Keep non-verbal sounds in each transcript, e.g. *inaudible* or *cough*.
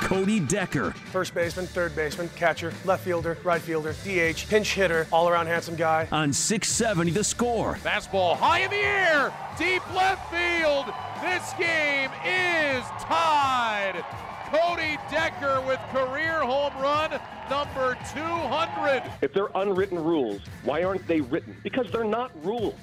Cody Decker First baseman, third baseman, catcher, left fielder, right fielder, DH, pinch hitter, all around handsome guy. on 670 The Score. Fastball high in the air, deep left field. This game is tied. Cody Decker with career home run number 200. If they're unwritten rules, why aren't they written? Because they're not rules.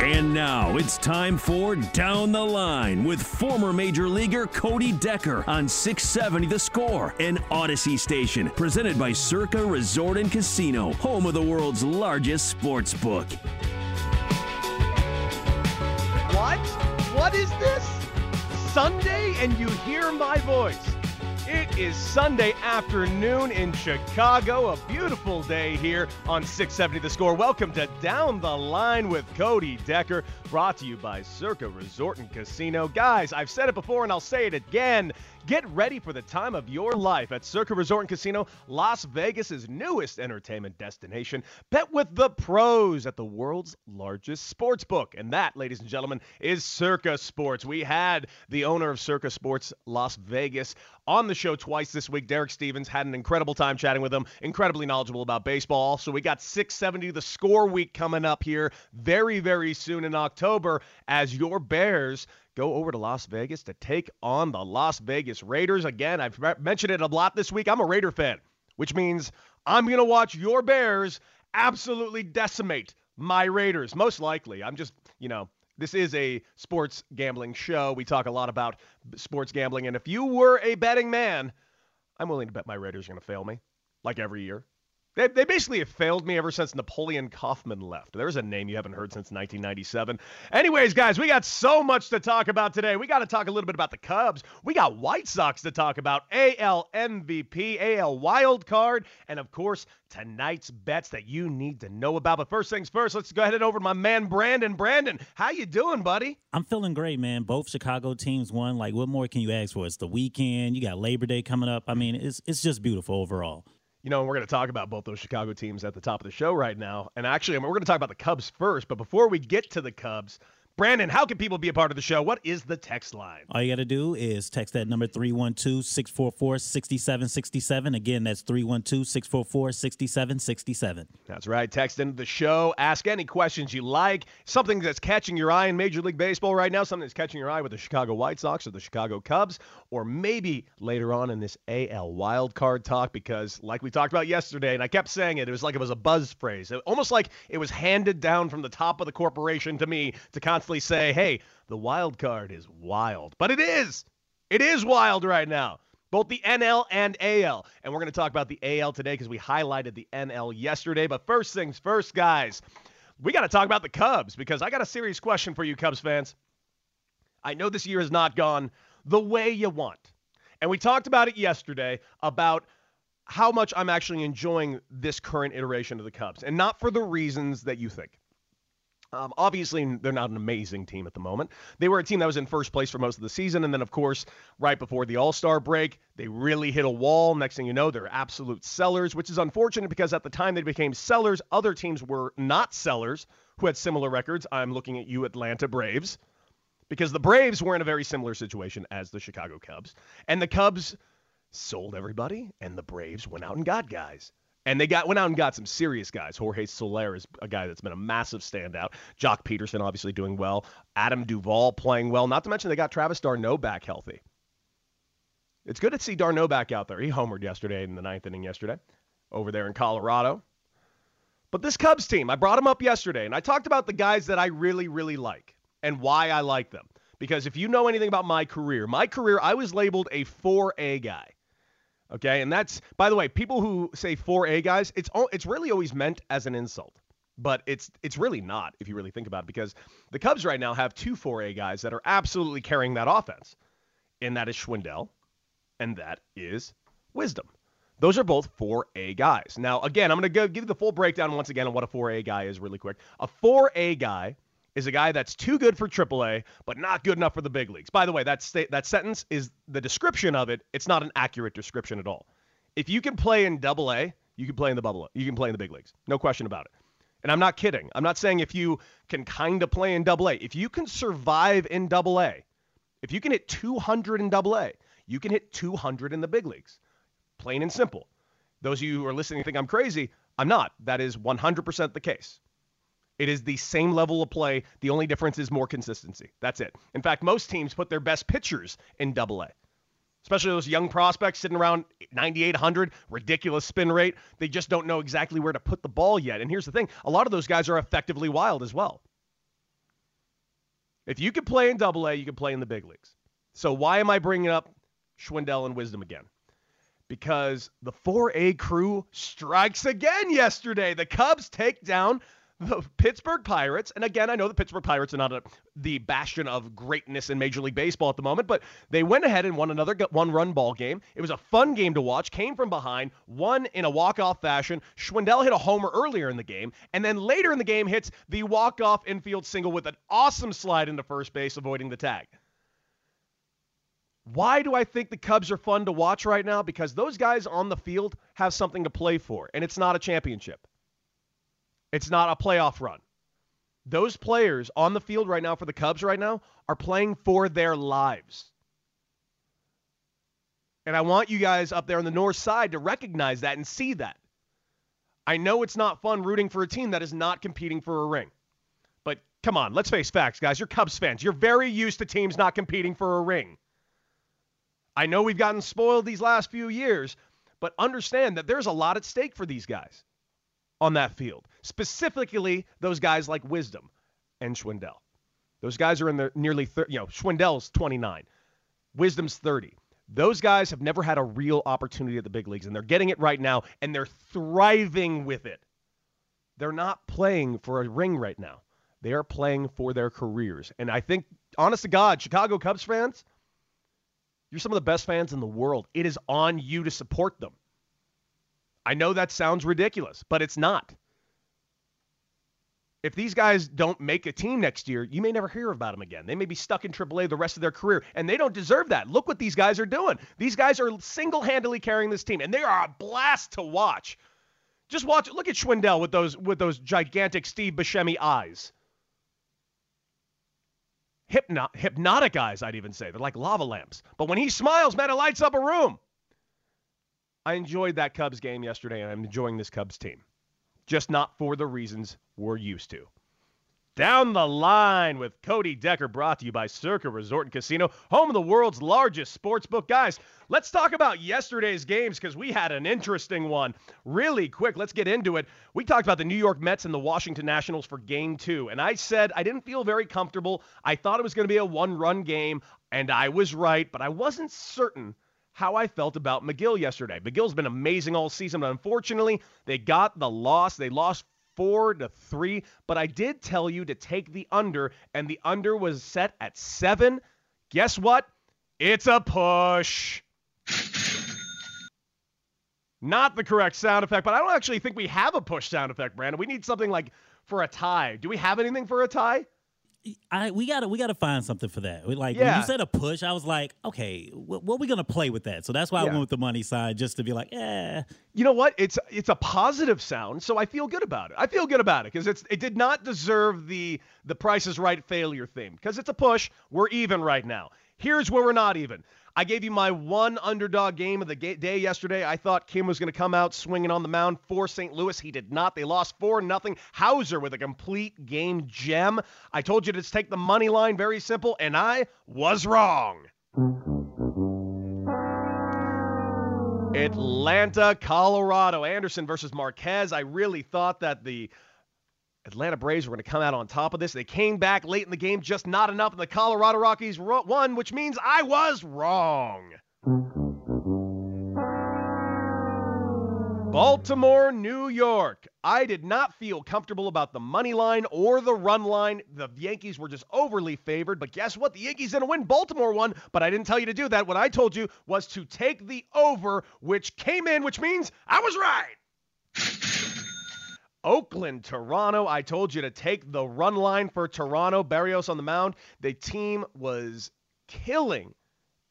And now it's time for Down the Line with former Major Leaguer Cody Decker on 670 The Score, an Audacy station presented by Circa Resort and Casino, home of the world's largest sports book. What? What is this? Sunday and you hear my voice. It is Sunday afternoon in Chicago, a beautiful day here on 670 The Score. Welcome to Down the Line with Cody Decker, brought to you by Circa Resort and Casino. Guys, I've said it before and I'll say it again. Get ready for the time of your life at Circa Resort and Casino, Las Vegas's newest entertainment destination. Bet with the pros at the world's largest sports book. And that, ladies and gentlemen, is Circa Sports. We had the owner of Circa Sports Las Vegas on the show twice this week. Derek Stevens had an incredible time chatting with him, incredibly knowledgeable about baseball. So we got 670 the score week coming up here very, very soon in October as your Bears go over to Las Vegas to take on the Las Vegas Raiders. Again, I've mentioned it a lot this week. I'm a Raider fan, which means I'm going to watch your Bears absolutely decimate my Raiders, most likely. I'm just, you know, this is a sports gambling show. We talk a lot about sports gambling. And if you were a betting man, I'm willing to bet my Raiders are going to fail me, like every year. They, they basically have failed me ever since Napoleon Kaufman left. There's a name you haven't heard since 1997. Anyways, guys, we got so much to talk about today. We got to talk a little bit about the Cubs. We got White Sox to talk about, AL MVP, AL wild card, and of course, tonight's bets that you need to know about. But first things first, let's go ahead and over to my man Brandon. Brandon, how you doing, buddy? I'm feeling great, man. Both Chicago teams won. Like, what more can you ask for? It's the weekend. You got Labor Day coming up. I mean, it's it's just beautiful overall. You know, we're going to talk about both those Chicago teams at the top of the show right now. And actually, we're going to talk about the Cubs first. But before we get to the Cubs, Brandon, how can people be a part of the show? What is the text line? All you got to do is text that number 312 644 6767. Again, that's 312 644 6767. That's right. Text into the show. Ask any questions you like. Something that's catching your eye in Major League Baseball right now. Something that's catching your eye with the Chicago White Sox or the Chicago Cubs, or maybe later on in this AL wild card talk. Because, like we talked about yesterday, and I kept saying it, it was like it was a buzz phrase. It, almost like it was handed down from the top of the corporation to me to constantly say, "Hey, the wild card is wild," but it is. It is wild right now both the NL and AL. And we're going to talk about the AL today because we highlighted the NL yesterday. But first things first, guys, we got to talk about the Cubs because I got a serious question for you, Cubs fans. I know this year has not gone the way you want. And we talked about it yesterday about how much I'm actually enjoying this current iteration of the Cubs, and not for the reasons that you think. Um, obviously, they're not an amazing team at the moment. They were a team that was in first place for most of the season, and then, of course, right before the All Star break, they really hit a wall. Next thing you know, they're absolute sellers, which is unfortunate because at the time they became sellers, other teams were not sellers who had similar records. I'm looking at you, Atlanta Braves, because the Braves were in a very similar situation as the Chicago Cubs, and the Cubs sold everybody, and the Braves went out and got guys. And they got went out and got some serious guys. Jorge Soler is a guy that's been a massive standout. Joc Pederson obviously doing well. Adam Duvall playing well. Not to mention they got Travis d'Arnaud back healthy. It's good to see d'Arnaud back out there. He homered yesterday in the ninth inning yesterday over there in Colorado. But this Cubs team, I brought them up yesterday, and I talked about the guys that I really, really like and why I like them. Because if you know anything about my career, my career, I was labeled a 4A guy. Okay, and that's by the way, people who say 4A guys, it's all, it's really always meant as an insult, but it's it's really not if you really think about it because the Cubs right now have two 4A guys that are absolutely carrying that offense, and that is Schwindel, and that is Wisdom. Those are both 4A guys. Now, again, I'm going to go give you the full breakdown once again on what a 4A guy is really quick. A 4A guy is a guy that's too good for AAA, but not good enough for the big leagues. By the way, that sta- that sentence is the description of it. It's not an accurate description at all. If you can play in AA, you can play in the bubble. You can play in the big leagues. No question about it. And I'm not kidding. I'm not saying if you can kind of play in AA. If you can survive in AA, if you can hit 200 in AA, you can hit 200 in the big leagues. Plain and simple. Those of you who are listening think I'm crazy. I'm not. That is 100% the case. It is the same level of play. The only difference is more consistency. That's it. In fact, most teams put their best pitchers in double A. Especially those young prospects sitting around 9,800, ridiculous spin rate. They just don't know exactly where to put the ball yet. And here's the thing a lot of those guys are effectively wild as well. If you can play in double A, you can play in the big leagues. So why am I bringing up Schwindel and Wisdom again? Because the 4A crew strikes again yesterday. The Cubs take down the Pittsburgh Pirates, and again, I know the Pittsburgh Pirates are not a, the bastion of greatness in Major League Baseball at the moment, but they went ahead and won another one-run ball game. It was a fun game to watch. Came from behind, won in a walk-off fashion. Schwindel hit a homer earlier in the game, and then later in the game hits the walk-off infield single with an awesome slide into first base, avoiding the tag. Why do I think the Cubs are fun to watch right now? Because those guys on the field have something to play for, and it's not a championship. It's not a playoff run. Those players on the field right now for the Cubs right now are playing for their lives. And I want you guys up there on the north side to recognize that and see that. I know it's not fun rooting for a team that is not competing for a ring. But come on, let's face facts, guys. You're Cubs fans. You're very used to teams not competing for a ring. I know we've gotten spoiled these last few years, but understand that there's a lot at stake for these guys on that field. Specifically, those guys like Wisdom and Schwindel. Those guys are in their nearly 30, you know, Schwindel's 29, Wisdom's 30. Those guys have never had a real opportunity at the big leagues, and they're getting it right now, and they're thriving with it. They're not playing for a ring right now. They are playing for their careers. And I think, honest to God, Chicago Cubs fans, you're some of the best fans in the world. It is on you to support them. I know that sounds ridiculous, but it's not. If these guys don't make a team next year, you may never hear about them again. They may be stuck in AAA the rest of their career, and they don't deserve that. Look what these guys are doing. These guys are single handedly carrying this team, and they are a blast to watch. Just watch. Look at Schwindel with those with those gigantic Steve Buscemi eyes. Hypno- hypnotic eyes, I'd even say. They're like lava lamps. But when he smiles, man, it lights up a room. I enjoyed that Cubs game yesterday, and I'm enjoying this Cubs team. Just not for the reasons we're used to. Down the line with Cody Decker, brought to you by Circa Resort and Casino, home of the world's largest sports book. Guys, let's talk about yesterday's games because we had an interesting one. Really quick, let's get into it. We talked about the New York Mets and the Washington Nationals for game two, and I said I didn't feel very comfortable. I thought it was going to be a one run game, and I was right, but I wasn't certain how I felt about Megill yesterday. Megill's been amazing all season, but unfortunately, they got the loss. They lost four to three, but I did tell you to take the under, and the under was set at seven. Guess what? It's a push. Not the correct sound effect, but I don't actually think we have a push sound effect, Brandon. We need something like for a tie. Do we have anything for a tie? I we gotta we gotta find something for that. We, like Yeah. when you said a push, I was like, okay, what, what are we gonna play with that? So that's why I went with the money side, just to be like, eh. You know what? It's it's a positive sound, so I feel good about it. I feel good about it because it's it did not deserve the the Price is Right failure theme because it's a push. We're even right now. Here's where we're not even. I gave you my one underdog game of the day yesterday. I thought Kim was going to come out swinging on the mound for St. Louis. He did not. They lost 4 nothing. Houser with a complete game gem. I told you to take the money line, very simple, and I was wrong. Atlanta, Colorado. Anderson versus Marquez. I really thought that the Atlanta Braves were going to come out on top of this. They came back late in the game, just not enough, and the Colorado Rockies won, which means I was wrong. Baltimore, New York. I did not feel comfortable about the money line or the run line. The Yankees were just overly favored, but guess what? The Yankees didn't win. Baltimore won, but I didn't tell you to do that. What I told you was to take the over, which came in, which means I was right. Oakland, Toronto. I told you to take the run line for Toronto. Berríos on the mound. The team was killing,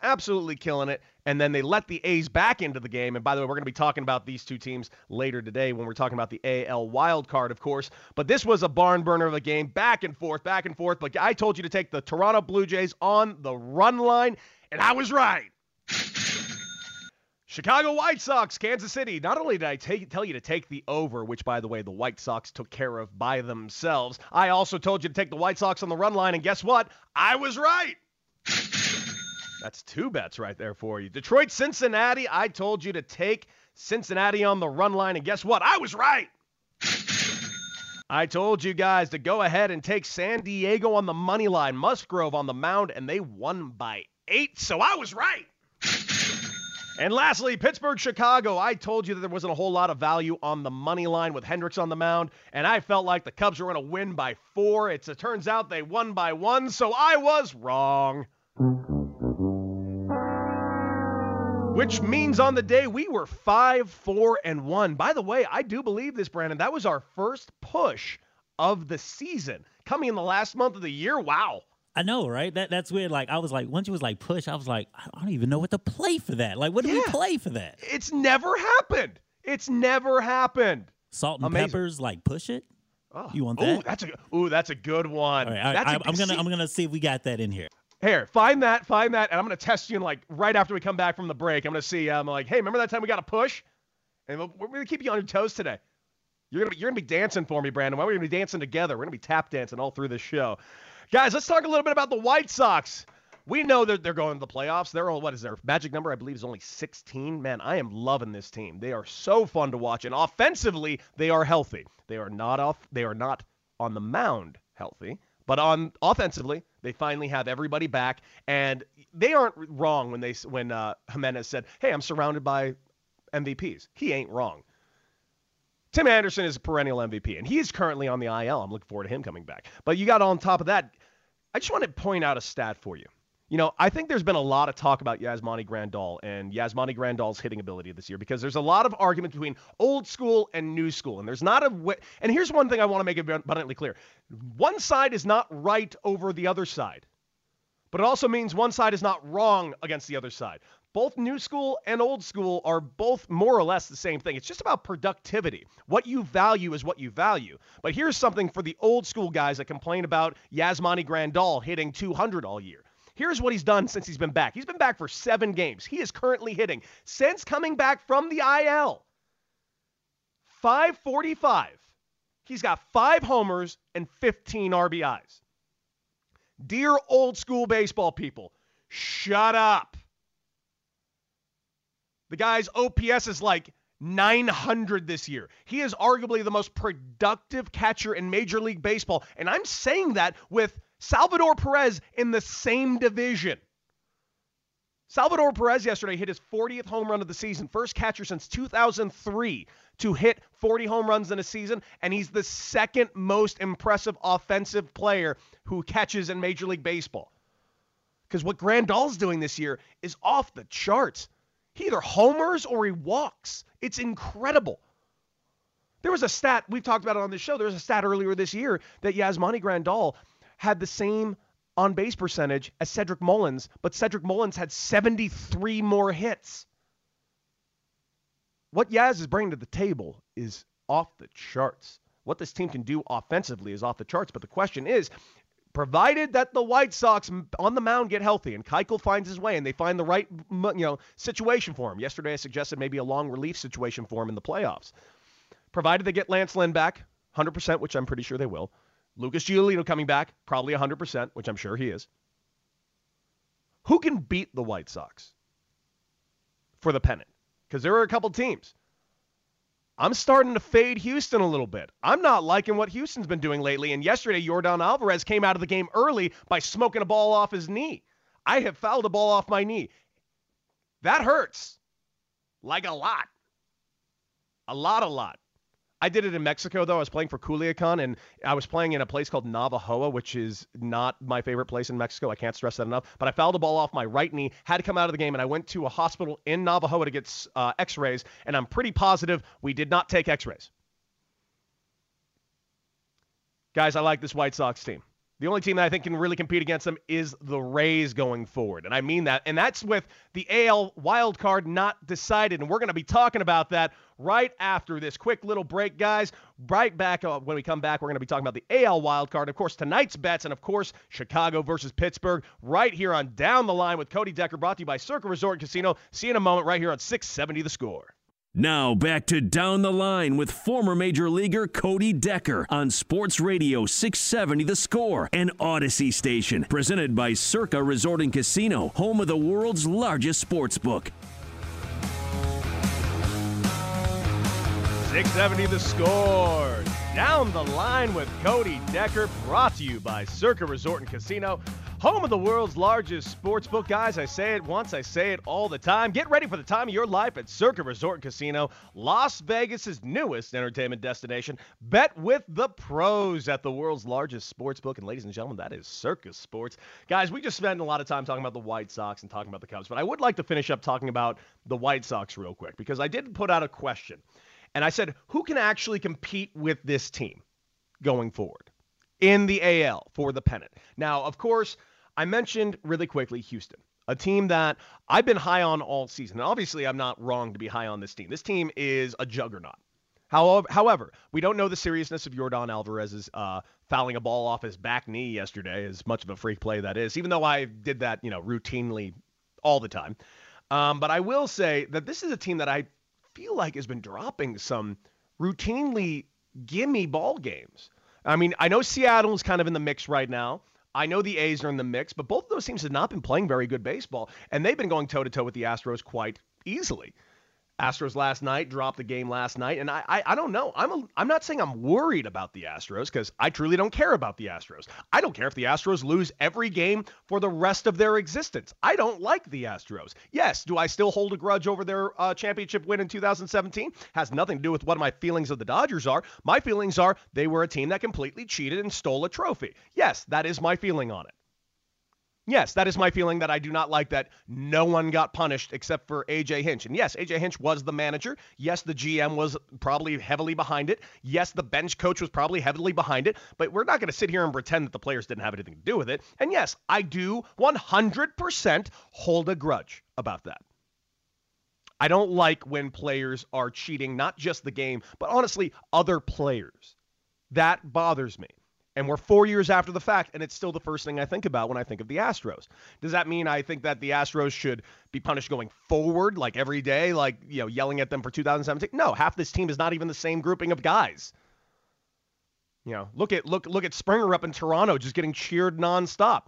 absolutely killing it. And then they let the A's back into the game. And by the way, we're going to be talking about these two teams later today when we're talking about the AL wild card, of course. But this was a barn burner of a game, back and forth, back and forth. But I told you to take the Toronto Blue Jays on the run line, and I was right. Chicago White Sox, Kansas City. Not only did I take, tell you to take the over, which, by the way, the White Sox took care of by themselves, I also told you to take the White Sox on the run line, and guess what? I was right. *laughs* That's two bets right there for you. Detroit, Cincinnati. I told you to take Cincinnati on the run line, and guess what? I was right. *laughs* I told you guys to go ahead and take San Diego on the money line, Musgrove on the mound, and they won by eight, so I was right. And lastly, Pittsburgh, Chicago. I told you that there wasn't a whole lot of value on the money line with Hendricks on the mound, and I felt like the Cubs were going to win by four. It's, it turns out they won by one, so I was wrong. Which means on the day we were five, four, and one. By the way, I do believe this, Brandon. That was our first push of the season. Coming in the last month of the year. Wow. I know, right? That that's weird. Like I was like, once you was like push, I was like, I don't even know what to play for that. Like, what do Yeah. we play for that? It's never happened. It's never happened. Salt and Amazing. peppers, like push it. Oh. You want that? Ooh, that? that's a ooh, that's a good one. All right, all right, that's a I, good- I'm gonna see- I'm gonna see if we got that in here. Here, find that, find that, and I'm gonna test you. And like right after we come back from the break, I'm gonna see. I'm like, hey, remember that time we got a push? And we're, we're gonna keep you on your toes today. You're gonna be, you're gonna be dancing for me, Brandon. Why are we're gonna be dancing together? We're gonna be tap dancing all through this show, guys. Let's talk a little bit about the White Sox. We know that they're going to the playoffs. They're all what is their magic number? I believe is only 16. Man, I am loving this team. They are so fun to watch, and offensively, they are healthy. They are not off. They are not on the mound healthy, but on offensively, they finally have everybody back, and they aren't wrong when they when uh, Jimenez said, "Hey, I'm surrounded by MVPs." He ain't wrong. Tim Anderson is a perennial MVP, and he is currently on the IL. I'm looking forward to him coming back. But you got on top of that, I just want to point out a stat for you. You know, I think there's been a lot of talk about Yasmani Grandal and Yasmani Grandal's hitting ability this year because there's a lot of argument between old school and new school. And there's not a way, and here's one thing I want to make abundantly clear. One side is not right over the other side. But it also means one side is not wrong against the other side. Both new school and old school are both more or less the same thing. It's just about productivity. What you value is what you value. But here's something for the old school guys that complain about Yasmani Grandal hitting 200 all year. Here's what he's done since he's been back. He's been back for seven games. He is currently hitting, since coming back from the IL, 545. He's got five homers and 15 RBIs. Dear old school baseball people, shut up. The guy's OPS is like 900 this year. He is arguably the most productive catcher in Major League Baseball. And I'm saying that with Salvador Perez in the same division. Salvador Perez yesterday hit his 40th home run of the season, first catcher since 2003 to hit 40 home runs in a season, and he's the second most impressive offensive player who catches in Major League Baseball. Because what Grandal's doing this year is off the charts. He either homers or he walks. It's incredible. There was a stat, we've talked about it on this show, there was a stat earlier this year that Yasmani Grandal had the same on base percentage as Cedric Mullins, but Cedric Mullins had 73 more hits. What Yaz is bringing to the table is off the charts. What this team can do offensively is off the charts, but the question is provided that the White Sox on the mound get healthy and Keuchel finds his way and they find the right you know situation for him. Yesterday I suggested maybe a long relief situation for him in the playoffs. Provided they get Lance Lynn back 100%, which I'm pretty sure they will. Lucas Giolito coming back, probably 100%, which I'm sure he is. Who can beat the White Sox for the pennant? Because there are a couple teams. I'm starting to fade Houston a little bit. I'm not liking what Houston's been doing lately. And yesterday, Yordan Alvarez came out of the game early by smoking a ball off his knee. I have fouled a ball off my knee. That hurts. Like a lot. A lot, a lot. I did it in Mexico though. I was playing for Culiacan, and I was playing in a place called Navajoa, which is not my favorite place in Mexico. I can't stress that enough. But I fouled a ball off my right knee, had to come out of the game, and I went to a hospital in Navajoa to get uh, X-rays. And I'm pretty positive we did not take X-rays. Guys, I like this White Sox team. The only team that I think can really compete against them is the Rays going forward. And I mean that. And that's with the AL wild card not decided. And we're going to be talking about that right after this quick little break, guys. Right back uh, when we come back, we're going to be talking about the AL wild card. Of course, tonight's bets, and of course, Chicago versus Pittsburgh, right here on Down the Line with Cody Decker, brought to you by Circa Resort Casino. See you in a moment right here on 670 The Score. Now back to Down the Line with former Major Leaguer Cody Decker on Sports Radio 670 The Score and Audacy Station. Presented by Circa Resort and Casino, home of the world's largest sports book. 670 The Score. Down the Line with Cody Decker, brought to you by Circa Resort and Casino. Home of the world's largest sports book. Guys, I say it once, I say it all the time. Get ready for the time of your life at Circa Resort and Casino, Las Vegas' newest entertainment destination. Bet with the pros at the world's largest sports book. And ladies and gentlemen, that is Circa Sports. Guys, we just spent a lot of time talking about the White Sox and talking about the Cubs, but I would like to finish up talking about the White Sox real quick because I did put out a question. And I said, who can actually compete with this team going forward? in the AL for the pennant. Now, of course, I mentioned really quickly Houston, a team that I've been high on all season. And obviously, I'm not wrong to be high on this team. This team is a juggernaut. However, however, we don't know the seriousness of Yordan Alvarez's uh, fouling a ball off his back knee yesterday, as much of a freak play that is, even though I did that, you know, routinely all the time. Um, but I will say that this is a team that I feel like has been dropping some routinely gimme ball games. I mean, I know Seattle's kind of in the mix right now. I know the A's are in the mix, but both of those teams have not been playing very good baseball, and they've been going toe to toe with the Astros quite easily. Astros last night dropped the game last night, and I I, I don't know. I'm a, I'm not saying I'm worried about the Astros because I truly don't care about the Astros. I don't care if the Astros lose every game for the rest of their existence. I don't like the Astros. Yes, do I still hold a grudge over their uh, championship win in 2017? Has nothing to do with what my feelings of the Dodgers are. My feelings are they were a team that completely cheated and stole a trophy. Yes, that is my feeling on it. Yes, that is my feeling that I do not like that no one got punished except for AJ Hinch. And yes, AJ Hinch was the manager. Yes, the GM was probably heavily behind it. Yes, the bench coach was probably heavily behind it. But we're not going to sit here and pretend that the players didn't have anything to do with it. And yes, I do 100% hold a grudge about that. I don't like when players are cheating, not just the game, but honestly, other players. That bothers me. And we're four years after the fact, and it's still the first thing I think about when I think of the Astros. Does that mean I think that the Astros should be punished going forward, like every day, like you know, yelling at them for 2017? No, half this team is not even the same grouping of guys. You know, look at look look at Springer up in Toronto, just getting cheered nonstop.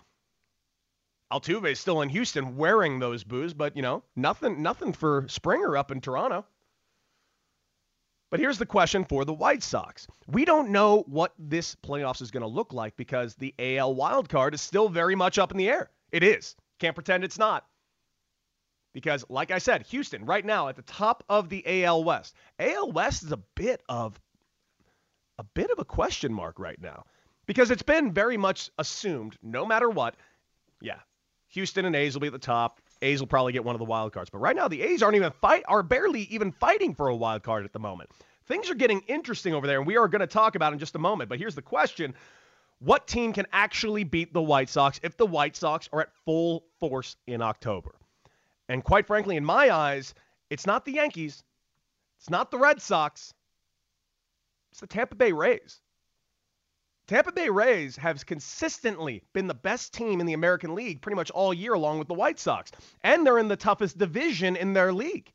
Altuve is still in Houston wearing those boos, but you know, nothing nothing for Springer up in Toronto. But here's the question for the White Sox. We don't know what this playoffs is going to look like because the AL wild card is still very much up in the air. It is. Can't pretend it's not. Because, like I said, Houston right now at the top of the AL West. AL West is a bit of a bit of a question mark right now because it's been very much assumed, no matter what, yeah, Houston and A's will be at the top. A's will probably get one of the wild cards. But right now, the A's aren't even fight are barely even fighting for a wild card at the moment. Things are getting interesting over there, and we are going to talk about in just a moment. But here's the question: What team can actually beat the White Sox if the White Sox are at full force in October? And quite frankly, in my eyes, it's not the Yankees, it's not the Red Sox, it's the Tampa Bay Rays. Tampa Bay Rays have consistently been the best team in the American League pretty much all year, along with the White Sox. And they're in the toughest division in their league.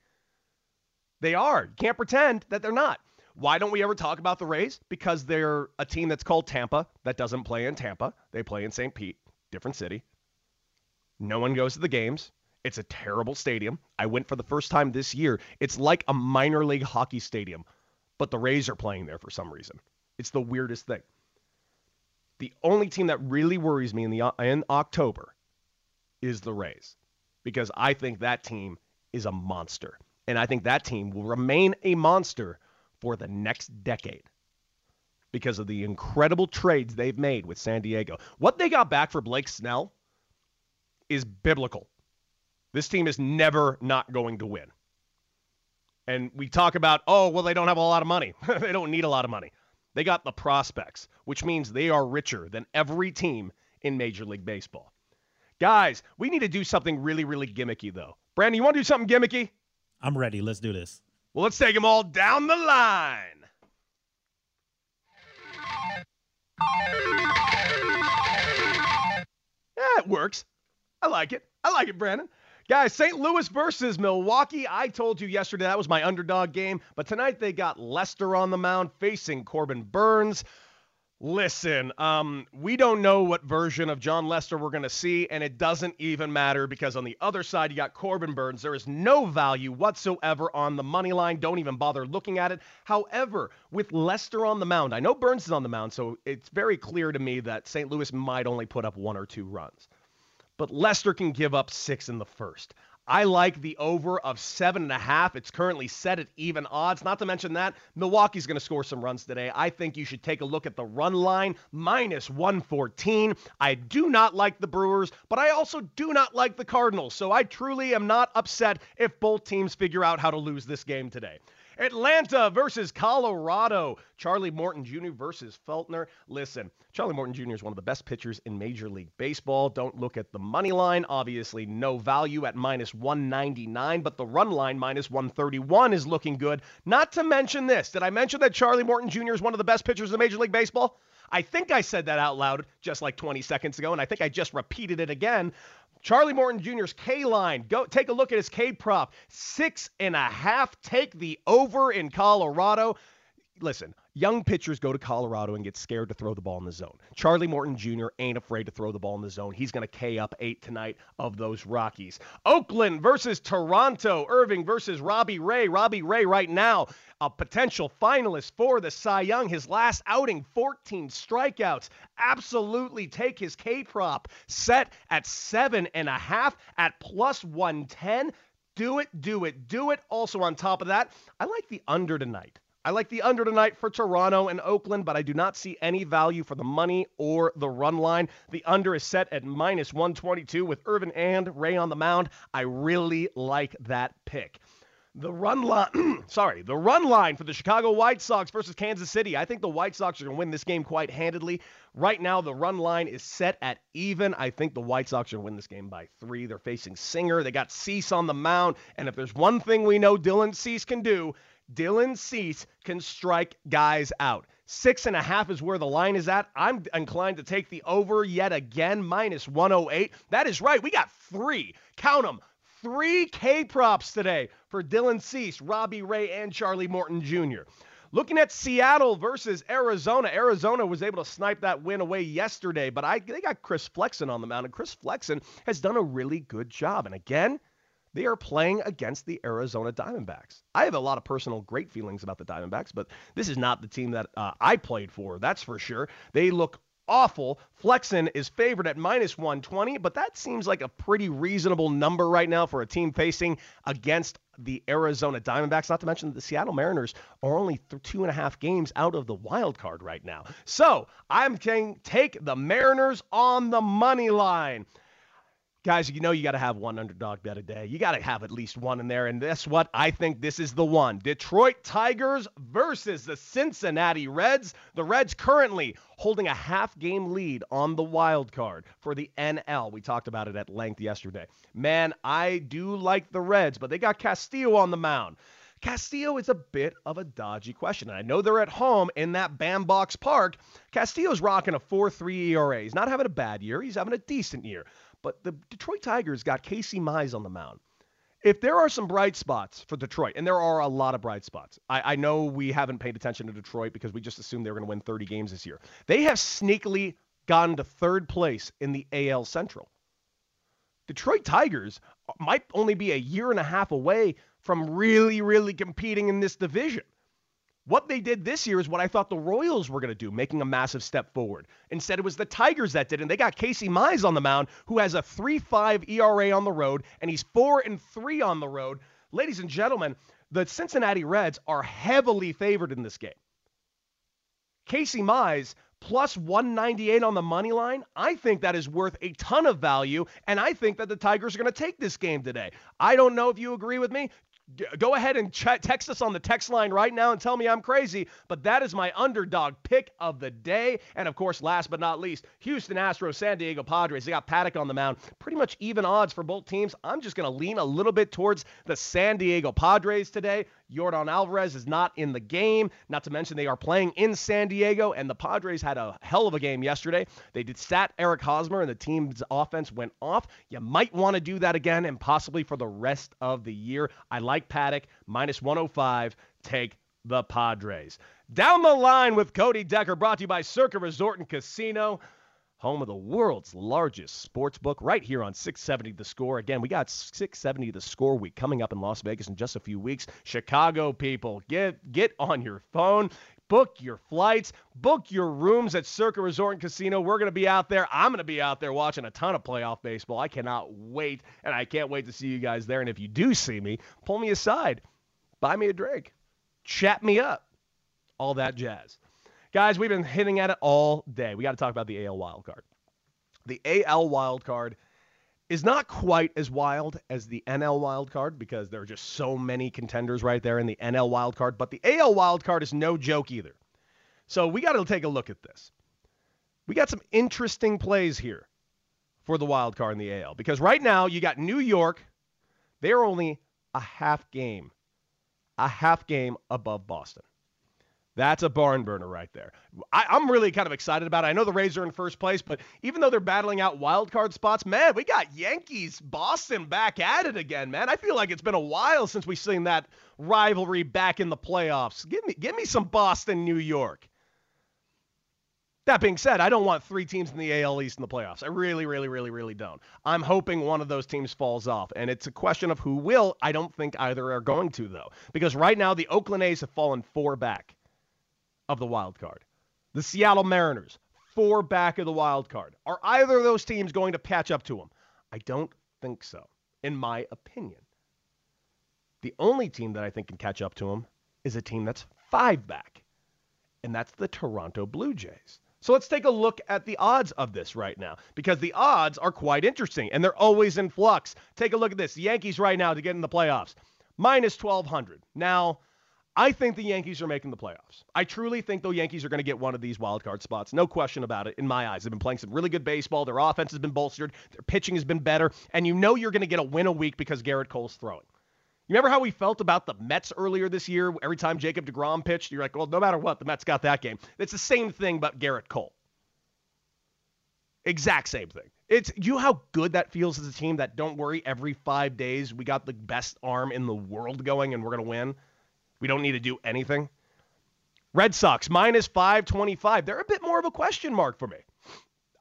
They are. Can't pretend that they're not. Why don't we ever talk about the Rays? Because they're a team that's called Tampa that doesn't play in Tampa. They play in St. Pete, different city. No one goes to the games. It's a terrible stadium. I went for the first time this year. It's like a minor league hockey stadium, but the Rays are playing there for some reason. It's the weirdest thing. The only team that really worries me in the in October is the Rays because I think that team is a monster. And I think that team will remain a monster for the next decade because of the incredible trades they've made with San Diego. What they got back for Blake Snell is biblical. This team is never not going to win. And we talk about, oh, well, they don't have a lot of money. *laughs* they don't need a lot of money. They got the prospects, which means they are richer than every team in Major League Baseball. Guys, we need to do something really, really gimmicky, though. Brandon, you want to do something gimmicky? I'm ready. Let's do this. Well, let's take them all down the line. Yeah, it works. I like it. I like it, Brandon. Guys, St. Louis versus Milwaukee. I told you yesterday that was my underdog game, but tonight they got Lester on the mound facing Corbin Burnes. Listen, um, we don't know what version of Jon Lester we're going to see, and it doesn't even matter because on the other side, you got Corbin Burnes. There is no value whatsoever on the money line. Don't even bother looking at it. However, with Lester on the mound, I know Burnes is on the mound, so it's very clear to me that St. Louis might only put up one or two runs but Lester can give up six in the first. I like the over of seven and a half. It's currently set at even odds. Not to mention that Milwaukee's going to score some runs today. I think you should take a look at the run line minus 114. I do not like the Brewers, but I also do not like the Cardinals. So I truly am not upset if both teams figure out how to lose this game today. Atlanta versus Colorado. Charlie Morton Jr. versus Feltner. Listen, Charlie Morton Jr. is one of the best pitchers in Major League Baseball. Don't look at the money line. Obviously, no value at minus 199, but the run line minus 131 is looking good. Not to mention this. Did I mention that Charlie Morton Jr. is one of the best pitchers in Major League Baseball? I think I said that out loud just like 20 seconds ago, and I think I just repeated it again. Charlie Morton Jr.'s K line. Go take a look at his K prop. Six and a half. Take the over in Colorado. Listen, young pitchers go to Colorado and get scared to throw the ball in the zone. Charlie Morton Jr. ain't afraid to throw the ball in the zone. He's going to K up eight tonight of those Rockies. Oakland versus Toronto. Irvin versus Robbie Ray. Robbie Ray right now a potential finalist for the Cy Young. His last outing, 14 strikeouts. Absolutely take his K prop set at seven and a half at plus 110. Do it, do it, do it. Also, on top of that, I like the under tonight. I like the under tonight for Toronto and Oakland, but I do not see any value for the money or the run line. The under is set at minus 122 with Irvin and Ray on the mound. I really like that pick. The run line, *clears throat* sorry, the run line for the Chicago White Sox versus Kansas City. I think the White Sox are going to win this game quite handedly. Right now, the run line is set at even. I think the White Sox are going to win this game by three. They're facing Singer. They got Cease on the mound. And if there's one thing we know Dylan Cease can do, Dylan Cease can strike guys out. Six and a half is where the line is at. I'm inclined to take the over yet again, minus 108. That is right. We got three. Count them three K props today for Dylan Cease, Robbie Ray, and Charlie Morton Jr. Looking at Seattle versus Arizona, Arizona was able to snipe that win away yesterday, but I, they got Chris Flexen on the mound, and Chris Flexen has done a really good job. And again, they are playing against the Arizona Diamondbacks. I have a lot of personal great feelings about the Diamondbacks, but this is not the team that uh, I played for, that's for sure. They look awful. Flexen is favored at minus 120, but that seems like a pretty reasonable number right now for a team facing against the Arizona Diamondbacks. Not to mention that the Seattle Mariners are only two and a half games out of the wild card right now. So I'm saying take the Mariners on the money line guys, you know you got to have one underdog bet a day. You got to have at least one in there. And that's what I think this is the one. Detroit Tigers versus the Cincinnati Reds. The Reds currently holding a half game lead on the wild card for the NL. We talked about it at length yesterday. Man, I do like the Reds, but they got Castillo on the mound. Castillo is a bit of a dodgy question. And I know they're at home in that bandbox park. Castillo's rocking a 4 3 ERA. He's not having a bad year, he's having a decent year. But the Detroit Tigers got Casey Mize on the mound. If there are some bright spots for Detroit, and there are a lot of bright spots, I, I know we haven't paid attention to Detroit because we just assumed they were going to win 30 games this year. They have sneakily gotten to third place in the AL Central. Detroit Tigers might only be a year and a half away from really, really competing in this division. What they did this year is what I thought the Royals were going to do, making a massive step forward. Instead, it was the Tigers that did, and they got Casey Mize on the mound, who has a 3.5 ERA on the road, and he's four and three on the road. Ladies and gentlemen, the Cincinnati Reds are heavily favored in this game. Casey Mize plus 198 on the money line. I think that is worth a ton of value, and I think that the Tigers are going to take this game today. I don't know if you agree with me go ahead and ch- text us on the text line right now and tell me I'm crazy. But that is my underdog pick of the day. And of course, last but not least, Houston Astros, San Diego Padres. They got Paddock on the mound. Pretty much even odds for both teams. I'm just going to lean a little bit towards the San Diego Padres today. Yordan Alvarez is not in the game. Not to mention they are playing in San Diego, and the Padres had a hell of a game yesterday. They did stat Eric Hosmer, and the team's offense went off. You might want to do that again, and possibly for the rest of the year. I like Paddock minus 105. Take the Padres. Down the line with Cody Decker, brought to you by Circa Resort and Casino home of the world's largest sports book, right here on 670 The Score. Again, we got 670 The Score week coming up in Las Vegas in just a few weeks. Chicago people, get get on your phone. Book your flights, book your rooms at Circa Resort and Casino. We're going to be out there. I'm going to be out there watching a ton of playoff baseball. I cannot wait, and I can't wait to see you guys there. And if you do see me, pull me aside, buy me a drink, chat me up, all that jazz. Guys, we've been hitting at it all day. We got to talk about the AL wild card. The AL wild card is not quite as wild as the NL wild card because there are just so many contenders right there in the NL wild card, but the AL wild card is no joke either. So we got to take a look at this. We got some interesting plays here for the wild card in the AL because right now you got New York. They're only a half game, a half game above Boston. That's a barn burner right there. I, am really kind of excited about it. I know the Rays are in first place, but even though they're battling out wild card spots, man, we got Yankees, Boston back at it again, man. I feel like it's been a while since we've seen that rivalry back in the playoffs. Give me, give me some Boston, New York. That being said, I don't want three teams in the AL East in the playoffs. I really, really, really, really don't. I'm hoping one of those teams falls off, and it's a question of who will. I don't think either are going to, though, because right now the Oakland A's have fallen four back of the wild card. The Seattle Mariners, four back of the wild card. Are either of those teams going to patch up to them? I don't think so, in my opinion. The only team that I think can catch up to them is a team that's five back, and that's the Toronto Blue Jays. So let's take a look at the odds of this right now because the odds are quite interesting and they're always in flux. Take a look at this. The Yankees right now to get in the playoffs, minus 1200. Now, I think the Yankees are making the playoffs. I truly think the Yankees are going to get one of these wild card spots. No question about it in my eyes. They've been playing some really good baseball. Their offense has been bolstered. Their pitching has been better. And you know you're going to get a win a week because Gerrit Cole's throwing. You remember how we felt about the Mets earlier this year? Every time Jacob DeGrom pitched, you're like, well, no matter what, the Mets got that game. It's the same thing, but Gerrit Cole. Exact same thing. It's you how good that feels as a team that don't worry every five days we got the best arm in the world going and we're gonna win. We don't need to do anything. Red Sox minus 525. They're a bit more of a question mark for me.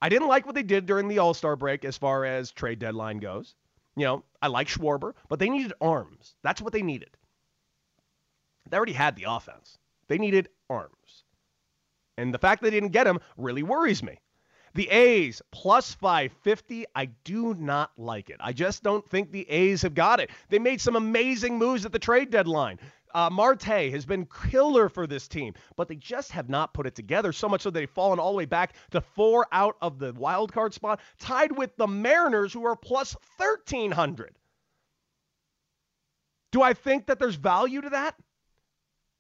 I didn't like what they did during the All Star break as far as trade deadline goes. You know, I like Schwarber, but they needed arms. That's what they needed. They already had the offense. They needed arms. And the fact they didn't get them really worries me. The A's plus 550. I do not like it. I just don't think the A's have got it. They made some amazing moves at the trade deadline. Uh, Marte has been killer for this team, but they just have not put it together. So much so they've fallen all the way back to four out of the wild card spot, tied with the Mariners, who are plus 1,300. Do I think that there's value to that?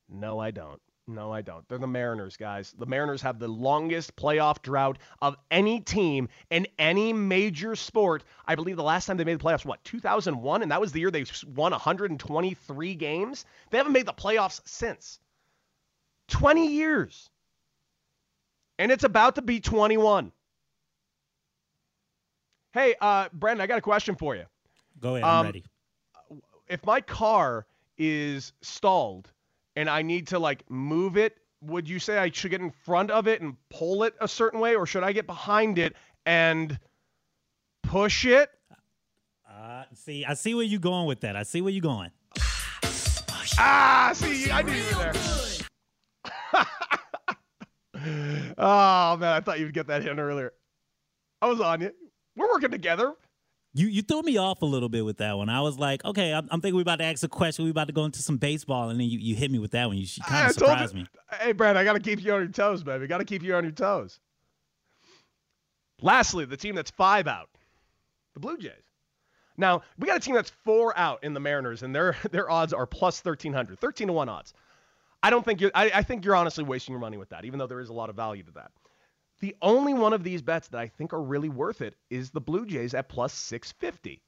No, I don't. No, I don't. They're the Mariners, guys. The Mariners have the longest playoff drought of any team in any major sport. I believe the last time they made the playoffs, what, 2001? And that was the year they won 123 games. They haven't made the playoffs since. 20 years. And it's about to be 21. Hey, uh, Brandon, I got a question for you. Go ahead. I'm um, ready. If my car is stalled and I need to like move it, would you say I should get in front of it and pull it a certain way, or should I get behind it and push it? Uh, see, I see where you're going with that. I see where you're going. ah, see, I knew you were there. *laughs* oh man, I thought you'd get that in earlier. I was on you. We're working together. You you threw me off a little bit with that one. I was like, okay, I'm, I'm thinking we about to ask a question. We about to go into some baseball, and then you, you hit me with that one. You kind of surprised me. Hey, Brad, I got to keep you on your toes, baby. Got to keep you on your toes. Lastly, the team that's five out, the Blue Jays. Now we got a team that's four out in the Mariners, and their *laughs* their odds are plus thirteen hundred, 13 to one odds. I don't think you. I, I think you're honestly wasting your money with that, even though there is a lot of value to that. The only one of these bets that I think are really worth it is the Blue Jays at plus 650.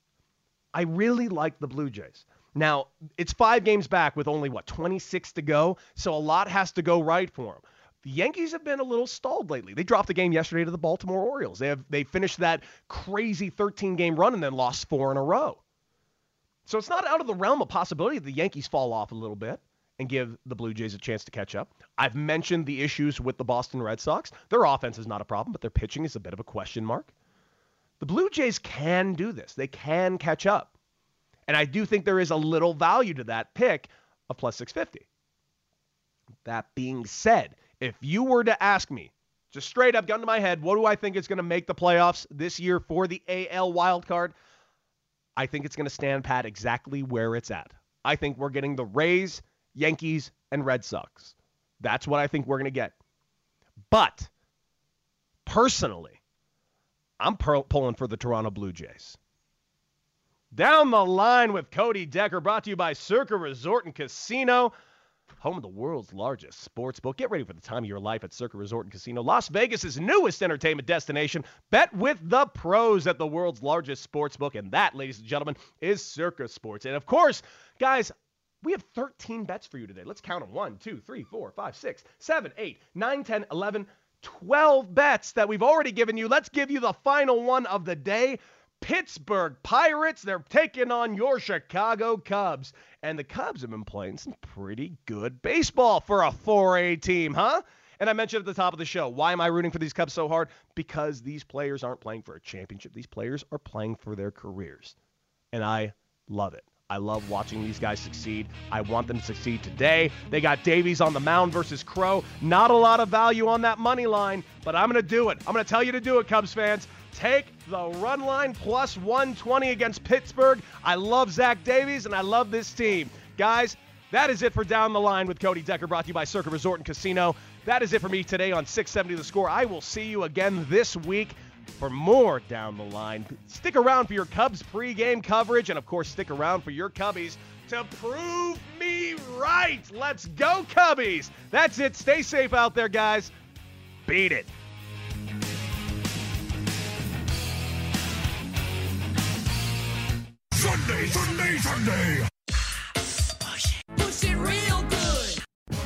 I really like the Blue Jays. Now, it's five games back with only, what, 26 to go? So a lot has to go right for them. The Yankees have been a little stalled lately. They dropped the game yesterday to the Baltimore Orioles. They have they finished that crazy 13 game run and then lost four in a row. So it's not out of the realm of possibility that the Yankees fall off a little bit and give the Blue Jays a chance to catch up. I've mentioned the issues with the Boston Red Sox. Their offense is not a problem, but their pitching is a bit of a question mark. The Blue Jays can do this. They can catch up. And I do think there is a little value to that pick of plus 650. That being said, if you were to ask me, just straight up, gun to my head, what do I think is going to make the playoffs this year for the AL wildcard? I think it's going to stand pat exactly where it's at. I think we're getting the Rays Yankees, and Red Sox. That's what I think we're going to get. But personally, I'm per- pulling for the Toronto Blue Jays. Down the line with Cody Decker, brought to you by Circa Resort and Casino, home of the world's largest sports book. Get ready for the time of your life at Circa Resort and Casino, Las Vegas' newest entertainment destination. Bet with the pros at the world's largest sports book, and that, ladies and gentlemen, is Circa Sports. And of course, guys, we have 13 bets for you today. Let's count them 1, 2, 3, 4, 5, 6, 7, 8, 9, 10, 11, 12 bets that we've already given you. Let's give you the final one of the day. Pittsburgh Pirates, they're taking on your Chicago Cubs. And the Cubs have been playing some pretty good baseball for a 4A team, huh? And I mentioned at the top of the show, why am I rooting for these Cubs so hard? Because these players aren't playing for a championship. These players are playing for their careers. And I love it. I love watching these guys succeed. I want them to succeed today. They got Davies on the mound versus Crowe. Not a lot of value on that money line, but I'm going to do it. I'm going to tell you to do it, Cubs fans. Take the run line plus 120 against Pittsburgh. I love Zach Davies and I love this team. Guys, that is it for Down the Line with Cody Decker, brought to you by Circa Resort and Casino. That is it for me today on 670 The Score. I will see you again this week for more down the line. Stick around for your Cubs pregame coverage, and of course, stick around for your Cubbies to prove me right. Let's go, Cubbies! That's it. Stay safe out there, guys. Beat it. Sunday, Sunday, Sunday. Push it real good.